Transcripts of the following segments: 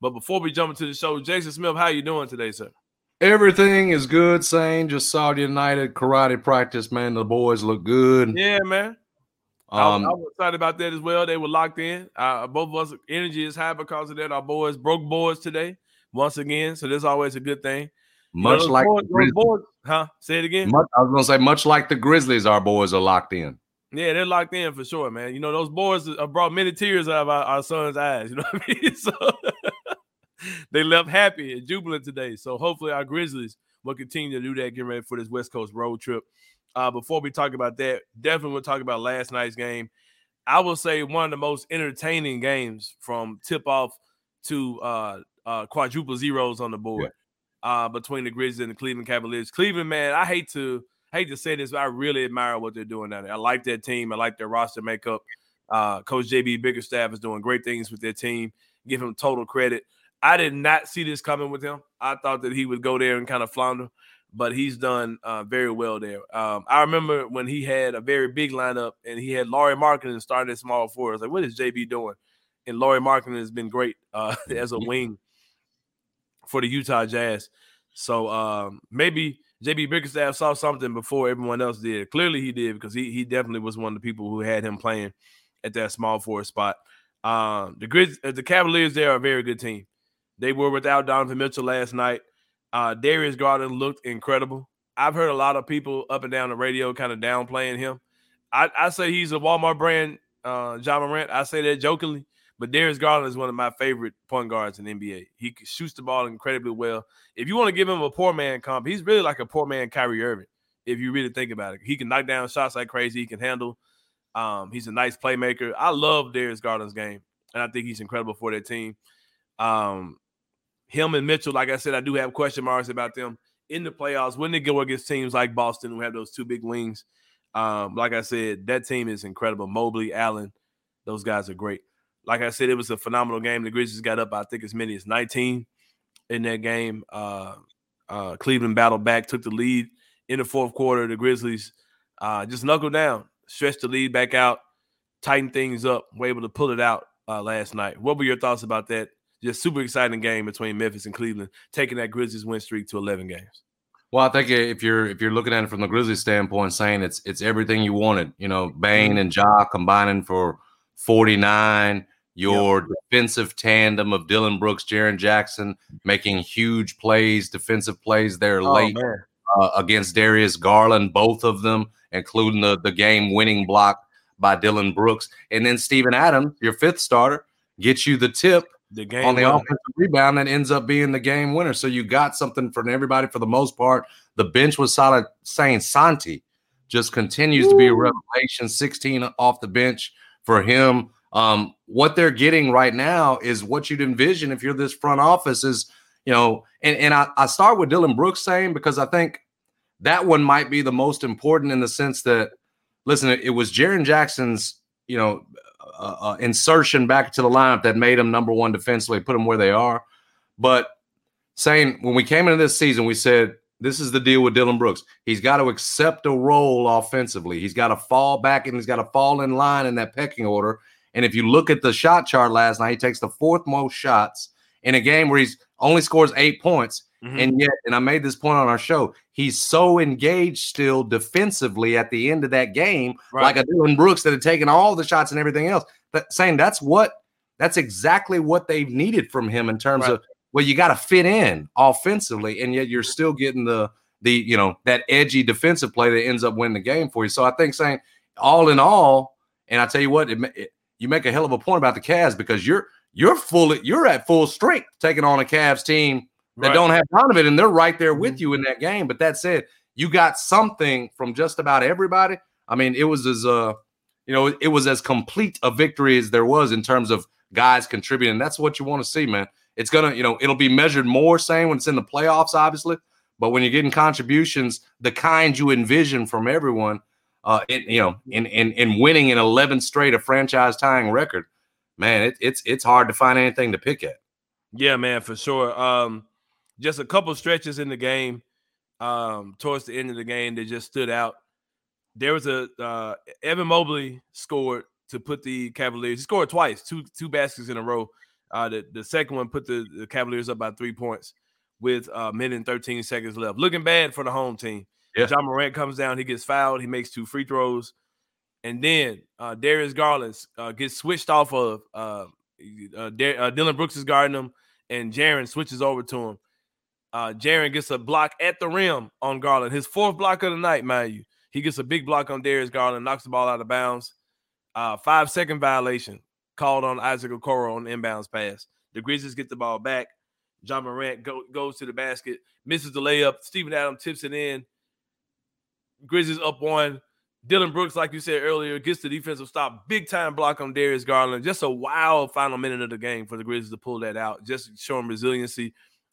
But before we jump into the show, Jason Smith, how you doing today, sir? Everything is good, Sain. Just saw the United karate practice, man. The boys look good. Yeah, man. Um, I, I, was excited about that as well. They were locked in. Uh, both of us energy is high because of that. Our boys broke boards today once again, so that's always a good thing. Much you know, like boards, boards, huh? Say it again. Much, I was gonna say, much like the Grizzlies, our boys are locked in. Yeah, they're locked in for sure, man. You know, those boys have brought many tears out of our, our son's eyes. You know what I mean? So they left happy and jubilant today. So hopefully our Grizzlies will continue to do that, getting ready for this West Coast road trip. Uh, before we talk about that, definitely we'll talk about last night's game. I will say one of the most entertaining games from tip off to uh, uh, quadruple zeros on the board yeah. uh, between the Grizzlies and the Cleveland Cavaliers. Cleveland, man, I hate to hate to say this, but I really admire what they're doing down there. I like that team. I like their roster makeup. Uh, Coach JB Bickerstaff is doing great things with their team. Give him total credit. I did not see this coming with him. I thought that he would go there and kind of flounder, but he's done uh, very well there. Um, I remember when he had a very big lineup and he had Lauri Markkanen starting at small four. I was like, what is JB doing? And Lauri Markkanen has been great uh, as a wing for the Utah Jazz. So um, maybe JB Bickerstaff saw something before everyone else did. Clearly, he did because he he definitely was one of the people who had him playing at that small forward spot. Um, the Grizz, uh, the Cavaliers, they are a very good team. They were without Donovan Mitchell last night. Uh, Darius Garland looked incredible. I've heard a lot of people up and down the radio kind of downplaying him. I, I say he's a Walmart brand, uh, Ja Morant. I say that jokingly, but Darius Garland is one of my favorite point guards in NBA. He shoots the ball incredibly well. If you want to give him a poor man comp, he's really like a poor man Kyrie Irving. If you really think about it, he can knock down shots like crazy. He can handle. Um, he's a nice playmaker. I love Darius Garland's game, and I think he's incredible for their team. Um, him and Mitchell, like I said, I do have question marks about them in the playoffs when they go against teams like Boston who have those two big wings. Um, like I said, that team is incredible. Mobley, Allen, those guys are great. Like I said, it was a phenomenal game. The Grizzlies got up, I think, as many as 19 in that game. Uh, uh, Cleveland battled back, took the lead in the fourth quarter. The Grizzlies uh, just knuckled down, stretched the lead back out, tightened things up, were able to pull it out uh, last night. What were your thoughts about that just super exciting game between Memphis and Cleveland, taking that Grizzlies win streak to 11 games. Well, I think if you're if you're looking at it from the Grizzlies standpoint, saying it's it's everything you wanted, you know, Bane mm-hmm. and Ja combining for 49, your yep. defensive tandem of Dillon Brooks, Jaren Jackson making huge plays, defensive plays there oh, late uh, against Darius Garland, both of them, including the the game winning block by Dillon Brooks, and then Steven Adams, your fifth starter, gets you the tip the game on the winner. offensive rebound that ends up being the game winner. So you got something for everybody for the most part. The bench was solid. Sain Santi just continues Woo. to be a revelation. 16 off the bench for him. Um, what they're getting right now is what you'd envision if you're this front office is, you know, and, and I, I start with Dillon Brooks Sain because I think that one might be the most important in the sense that, listen, it, it was Jaren Jackson's, you know, uh, insertion back to the lineup that made them number one defensively, put them where they are. But Sain when we came into this season, we said this is the deal with Dillon Brooks. He's got to accept a role offensively. He's got to fall back and he's got to fall in line in that pecking order. And if you look at the shot chart last night, he takes the fourth most shots in a game where he's only scores eight points. Mm-hmm. And yet, and I made this point on our show, he's so engaged still defensively at the end of that game, right. like a Dillon Brooks that had taken all the shots and everything else. But Sain that's what that's exactly what they've needed from him in terms right. of well, you got to fit in offensively, and yet you're still getting the the you know that edgy defensive play that ends up winning the game for you. So I think Sain all in all, and I tell you what, it, it, you make a hell of a point about the Cavs because you're you're fully you're at full strength taking on a Cavs team that right. don't have Donovan, and they're right there with mm-hmm. you in that game. But that said, you got something from just about everybody. I mean, it was as uh, you know, it was as complete a victory as there was in terms of guys contributing. That's what you want to see, man. It's gonna, you know, it'll be measured more Sain when it's in the playoffs, obviously. But when you're getting contributions, the kind you envision from everyone, uh, it, you know, in in in winning an 11 straight a franchise tying record, man, it, it's it's hard to find anything to pick at. Yeah, man, for sure. Um, just a couple stretches in the game um, towards the end of the game that just stood out. There was a uh, Evan Mobley scored to put the Cavaliers. He scored twice, two two baskets in a row Uh, the, the second one put the, the Cavaliers up by three points with a uh, minute and 13 seconds left. Looking bad for the home team. Yeah. Ja Morant comes down, he gets fouled, he makes two free throws. And then uh, Darius Garland uh, gets switched off of uh, uh, uh, Dillon Brooks is guarding him, and Jaren switches over to him. Uh, Jaren gets a block at the rim on Garland, his fourth block of the night, mind you. He gets a big block on Darius Garland, knocks the ball out of bounds. Uh, five second violation called on Isaac Okoro on the inbounds pass. The Grizzlies get the ball back. Ja Morant go, goes to the basket, misses the layup. Steven Adams tips it in. Grizzlies up one. Dillon Brooks, like you said earlier, gets the defensive stop. Big time block on Darius Garland. Just a wild final minute of the game for the Grizzlies to pull that out. Just showing resiliency.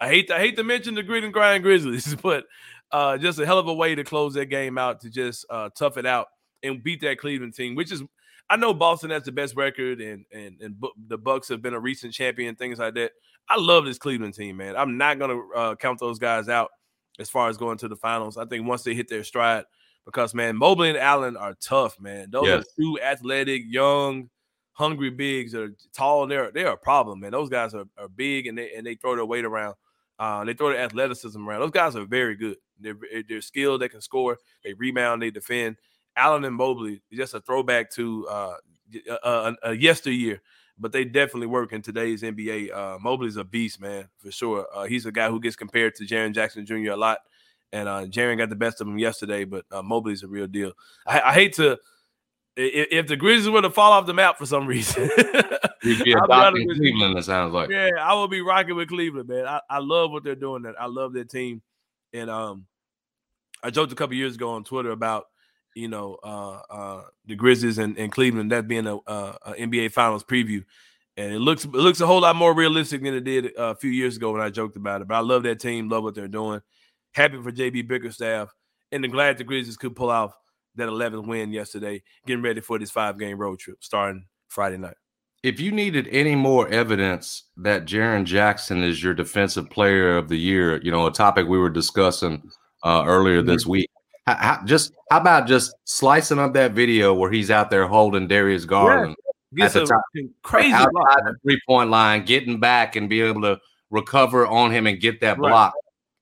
I hate to, I hate to mention the grit and grind Grizzlies, but uh, just a hell of a way to close that game out to just uh, tough it out and beat that Cleveland team, which is I know Boston has the best record and and and the Bucks have been a recent champion, things like that. I love this Cleveland team, man. I'm not gonna uh, count those guys out as far as going to the finals. I think once they hit their stride, because man, Mobley and Allen are tough, man. Those yes. are two athletic, young, hungry bigs that are tall. They're they're a problem, man. Those guys are, are big and they and they throw their weight around. Uh, they throw their athleticism around. Those guys are very good. They're they're skilled. They can score. They rebound. They defend. Allen and Mobley just a throwback to uh, a, a, yesteryear, but they definitely work in today's NBA. Uh, Mobley's a beast, man, for sure. Uh, he's a guy who gets compared to Jaren Jackson Jr. a lot, and uh, Jaren got the best of him yesterday, but uh, Mobley's a real deal. I, I hate to. If, if the Grizzlies were to fall off the map for some reason, you'd be adopting Cleveland. It sounds like. Yeah, I will be rocking with Cleveland, man. I, I love what they're doing. That I love their team, and um, I joked a couple years ago on Twitter about you know, uh, uh, the Grizzlies and, and Cleveland, that being a, a, a, NBA Finals preview, and it looks it looks a whole lot more realistic than it did a few years ago when I joked about it. But I love that team, love what they're doing. Happy for JB Bickerstaff, and I'm glad the Grizzlies could pull off that 11th win yesterday, getting ready for this five game road trip starting Friday night. If you needed any more evidence that Jaren Jackson is your defensive player of the year, you know, a topic we were discussing uh, earlier this mm-hmm. week, how, just how about just slicing up that video where he's out there holding Darius Garland yeah. at the top, crazy outside the three point line, getting back and be able to recover on him and get that block.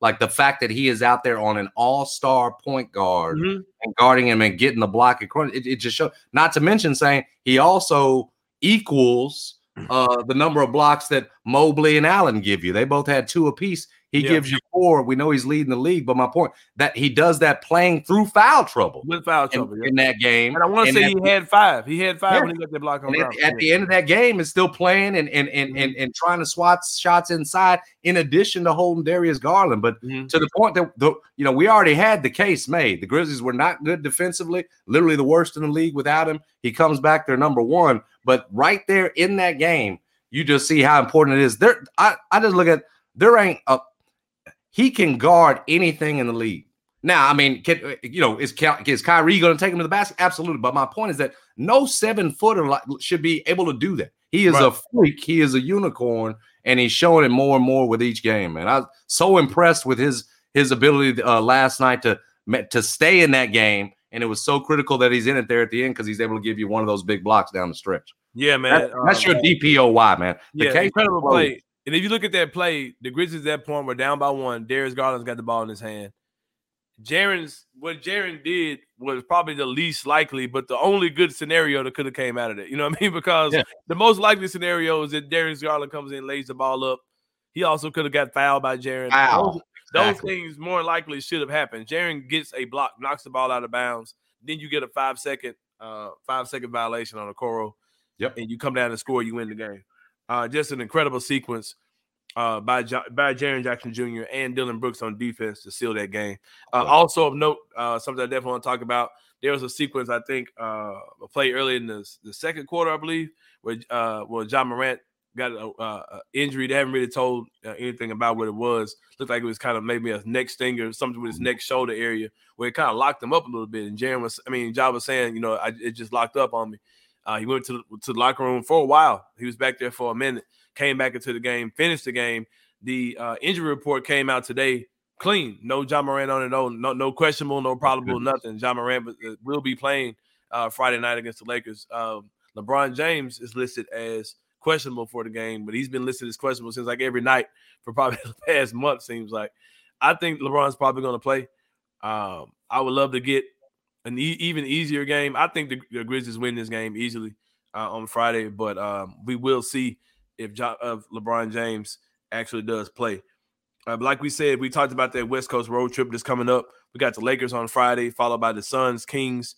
Like the fact that he is out there on an all star point guard mm-hmm. and guarding him and getting the block, it, it just shows. Not to mention Sain he also equals uh, the number of blocks that Mobley and Allen give you. They both had two apiece. He yeah. gives you four. We know he's leading the league, but my point that he does that playing through foul trouble. With foul trouble in, yeah. in that game. And I want to say he had five. He had five yeah. when he got the block on at, at, the end of that game, is still playing and and and, mm-hmm. and and trying to swat shots inside, in addition to holding Darius Garland. But mm-hmm. to the point that the you know we already had the case made. The Grizzlies were not good defensively, literally the worst in the league without him. He comes back, they're number one. But right there in that game, you just see how important it is. There, I, I just look at there ain't a he can guard anything in the league. Now, I mean, can, you know, is, is Kyrie going to take him to the basket? Absolutely. But my point is that no seven footer should be able to do that. He is right. a freak. He is a unicorn, and he's showing it more and more with each game. And I was so impressed with his his ability uh, last night to to stay in that game. And it was so critical that he's in it there at the end because he's able to give you one of those big blocks down the stretch. Yeah, man. That, that's um, your DPOY, man. The yeah, incredible play. And if you look at that play, the Grizzlies at that point were down by one. Darius Garland's got the ball in his hand. Jaren's what Jaren did was probably the least likely, but the only good scenario that could have came out of it. You know what I mean? Because yeah. the most likely scenario is that Darius Garland comes in, lays the ball up. He also could have got fouled by Jaren. Those, exactly. things more likely should have happened. Jaren gets a block, knocks the ball out of bounds. Then you get a five second, uh, five second violation on Okoro. Yep. And you come down and score, you win the game. Uh, just an incredible sequence uh, by jo- by Jaren Jackson Jr. and Dillon Brooks on defense to seal that game. Uh, also of note, uh, something I definitely want to talk about. There was a sequence I think uh, a play early in the, the second quarter, I believe, where uh, where Ja Morant got an injury. They haven't really told uh, anything about what it was. Looked like it was kind of maybe a neck stinger, something with his neck shoulder area, where it kind of locked him up a little bit. And Jaren was, I mean, Ja was saying, you know, I, it just locked up on me. Uh, he went to the, to the locker room for a while. He was back there for a minute, came back into the game, finished the game. The uh, injury report came out today clean. No Ja Morant on it. No, no, no questionable, no probable, nothing. Ja Morant uh, will be playing uh, Friday night against the Lakers. Um, LeBron James is listed as questionable for the game, but he's been listed as questionable since like every night for probably the past month. Seems like. I think LeBron's probably going to play. Um, I would love to get an e- even easier game. I think the, the, Grizzlies win this game easily uh, on Friday, but um, we will see if, jo- LeBron James actually does play. Uh, like we said, we talked about that West Coast road trip that's coming up. We got the Lakers on Friday, followed by the Suns, Kings,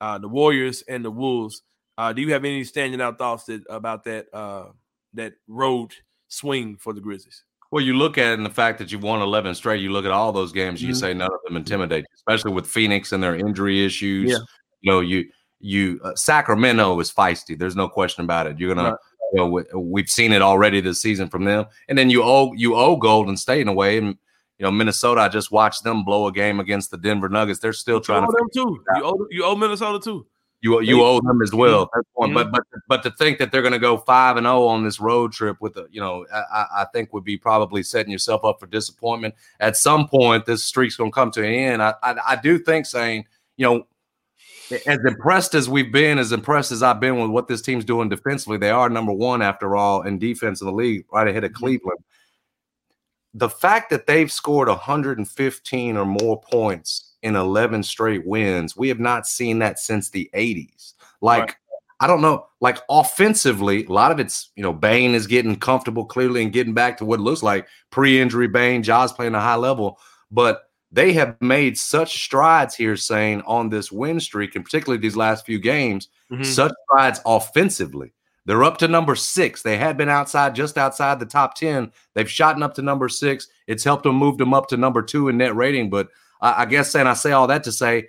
uh, the Warriors, and the Wolves. Uh, do you have any standing out thoughts that, about that uh, that road swing for the Grizzlies? Well, you look at it in the fact that you've won 11 straight. You look at all those games, mm-hmm. you say none of them intimidate, especially with Phoenix and their injury issues. Yeah. You know, you you uh, Sacramento is feisty. There's no question about it. You're gonna, you know, we, have seen it already this season from them. And then you owe you owe Golden State in a way. And you know, Minnesota. I just watched them blow a game against the Denver Nuggets. They're still trying to. Them too. You owe you owe Minnesota too. You you owe them as well. Mm-hmm. But but but to think that they're going to go five and zero oh on this road trip with a you know I, I think would be probably setting yourself up for disappointment. At some point, this streak's going to come to an end. I, I I do think Sain you know as impressed as we've been, as impressed as I've been with what this team's doing defensively, they are number one after all in defense in the league, right ahead of mm-hmm. Cleveland. The fact that they've scored 115 or more points in 11 straight wins. We have not seen that since the 80s. Like, right. I don't know, like offensively, a lot of it's, you know, Bane is getting comfortable clearly and getting back to what it looks like pre injury Bane, Ja's playing a high level. But they have made such strides here, Sain on this win streak, and particularly these last few games, mm-hmm. such strides offensively. They're up to number six. They had been outside, just outside the top 10. They've shot up to number six. It's helped them move them up to number two in net rating. But I, I guess, and I say all that to say,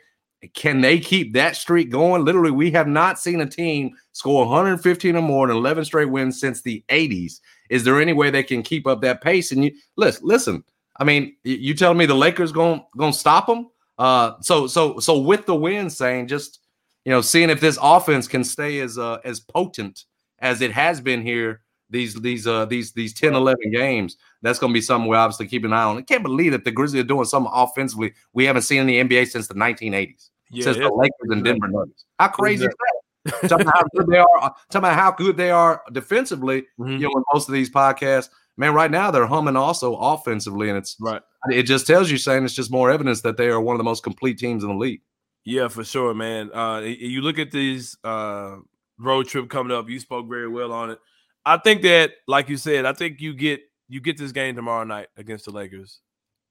can they keep that streak going? Literally, we have not seen a team score 115 or more in 11 straight wins since the 80s. Is there any way they can keep up that pace? And you listen, listen. I mean, you telling me the Lakers going going to stop them? Uh, so so so with the win, Sain just you know, seeing if this offense can stay as uh, as potent as it has been here these these uh these these 10 11 games that's going to be something we obviously keep an eye on. I can't believe that the grizzlies are doing something offensively we haven't seen in the nba since the 1980s yeah, since the lakers and denver nuggets. How crazy exactly. is that? Me how good they are uh, tell me how good they are defensively mm-hmm. you know in most of these podcasts man right now they're humming also offensively and it's right. it just tells you saying it's just more evidence that they are one of the most complete teams in the league. Yeah for sure man. Uh you look at these uh road trip coming up you spoke very well on it I think that, like you said, I think you get you get this game tomorrow night against the Lakers,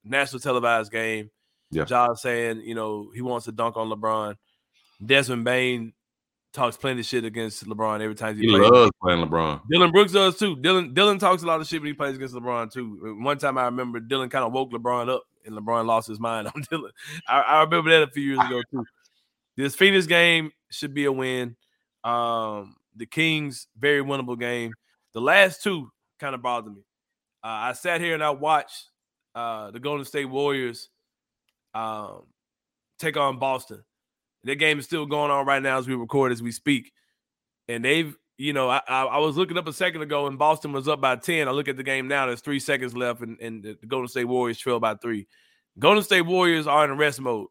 national televised game. Yeah. Josh saying, you know, he wants to dunk on LeBron. Desmond Bane talks plenty of shit against LeBron every time he, he plays. loves playing LeBron. Dillon Brooks does too. Dillon Dillon talks a lot of shit when he plays against LeBron too. One time I remember Dillon kind of woke LeBron up and LeBron lost his mind on Dillon. I, I remember that a few years ago too. This Phoenix game should be a win. Um, the Kings very winnable game. The last two kind of bothered me. Uh, I sat here and I watched uh, the Golden State Warriors um, take on Boston. That game is still going on right now as we record, as we speak. And they've, you know, I, I, I was looking up a second ago and Boston was up by 10. I look at the game now, there's three seconds left, and, and the Golden State Warriors trail by three. Golden State Warriors are in rest mode.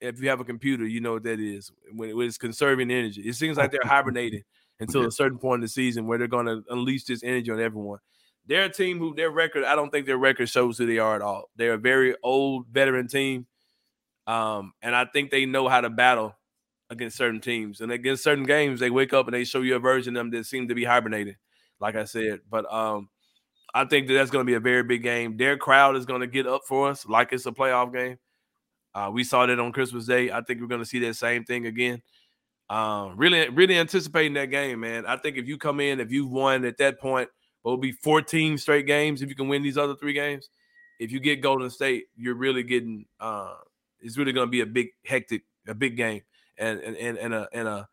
If you have a computer, you know what that is. When, when it's conserving energy, it seems like they're hibernating until a certain point in the season where they're going to unleash this energy on everyone. They're a team who their record, I don't think their record shows who they are at all. They're a very old veteran team. Um, and I think they know how to battle against certain teams. And against certain games, they wake up and they show you a version of them that seem to be hibernating, like I said. But um, I think that that's going to be a very big game. Their crowd is going to get up for us like it's a playoff game. Uh, we saw that on Christmas Day. I think we're going to see that same thing again. Um, really, really anticipating that game, man. I think if you come in, if you've won at that point, what will be 14 straight games if you can win these other three games. If you get Golden State, you're really getting uh it's really gonna be a big hectic, a big game and and and, and a and a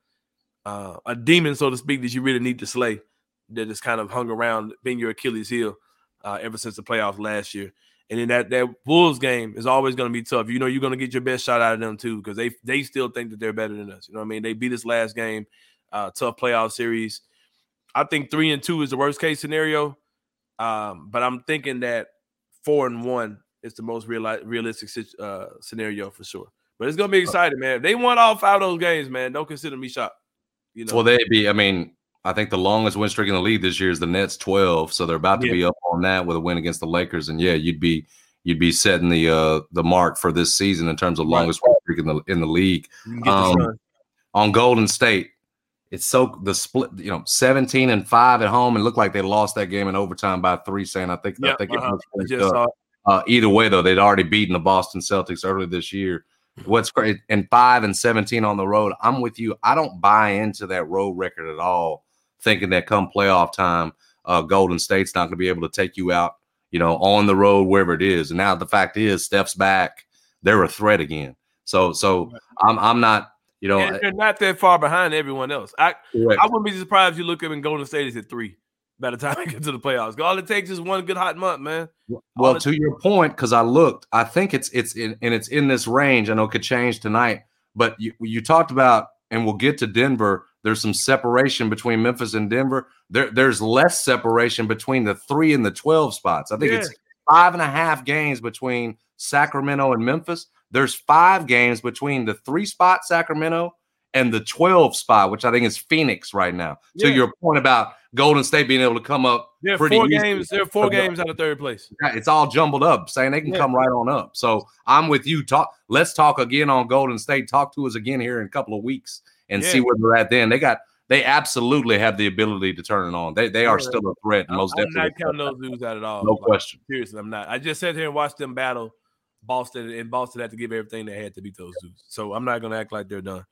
uh, a demon, so to speak, that you really need to slay that has kind of hung around being your Achilles heel uh, ever since the playoffs last year. And then that that Bulls game is always going to be tough. You know, you're going to get your best shot out of them too because they they still think that they're better than us. You know what I mean? They beat us last game, uh, tough playoff series. I think three and two is the worst case scenario, um, but I'm thinking that four and one is the most real, realistic uh, scenario for sure. But it's gonna be exciting, man. If they won all five of those games, man. Don't consider me shocked. You know, well, they'd be. I mean, I think the longest win streak in the league this year is the Nets 12. So they're about to Yeah. be up on that with a win against the Lakers. And yeah, you'd be you'd be setting the uh the mark for this season in terms of longest win streak in the in the league. You can get Um, On Golden State, it's so the split, you know, 17 and 5 at home and looked like they lost that game in overtime by three, Sain I think I Yep, think it uh-huh. was just it. Uh, either way, though, they'd already beaten the Boston Celtics earlier this year. What's great and five and 17 on the road. I'm with you. I don't buy into that road record at all, thinking that come playoff time, uh, Golden State's not going to be able to take you out, you know, on the road, wherever it is. And now the fact is, Steph's back. They're a threat again. So, so I'm, I'm not, you know, And they're not that far behind everyone else. I correct. I wouldn't be surprised if you look up and Golden State is at three by the time we get to the playoffs. All it takes is one good hot month, man. Well, to your point, because I looked, I think it's it's in and it's in this range. I know it could change tonight, but you you talked about, and we'll get to Denver. There's some separation between Memphis and Denver. There there's less separation between the three and the twelve spots. I think it's five and a half games between Sacramento and Memphis. There's five games between the three spot Sacramento and the 12 spot, which I think is Phoenix right now. To your point about Golden State being able to come up They're pretty four games. They're four games out of third place. Yeah, it's all jumbled up, Sain they can Yeah. come right on up. So I'm with you. Talk. Let's talk again on Golden State. Talk to us again here in a couple of weeks and see where they're at. Then they got. They absolutely have the ability to turn it on. They they are Yeah. still a threat, most I'm definitely. not counting those dudes out at all. No Like, question. Seriously, I'm not. I just sat here and watched them battle Boston, and Boston had to give everything they had to beat those dudes. So I'm not going to act like they're done.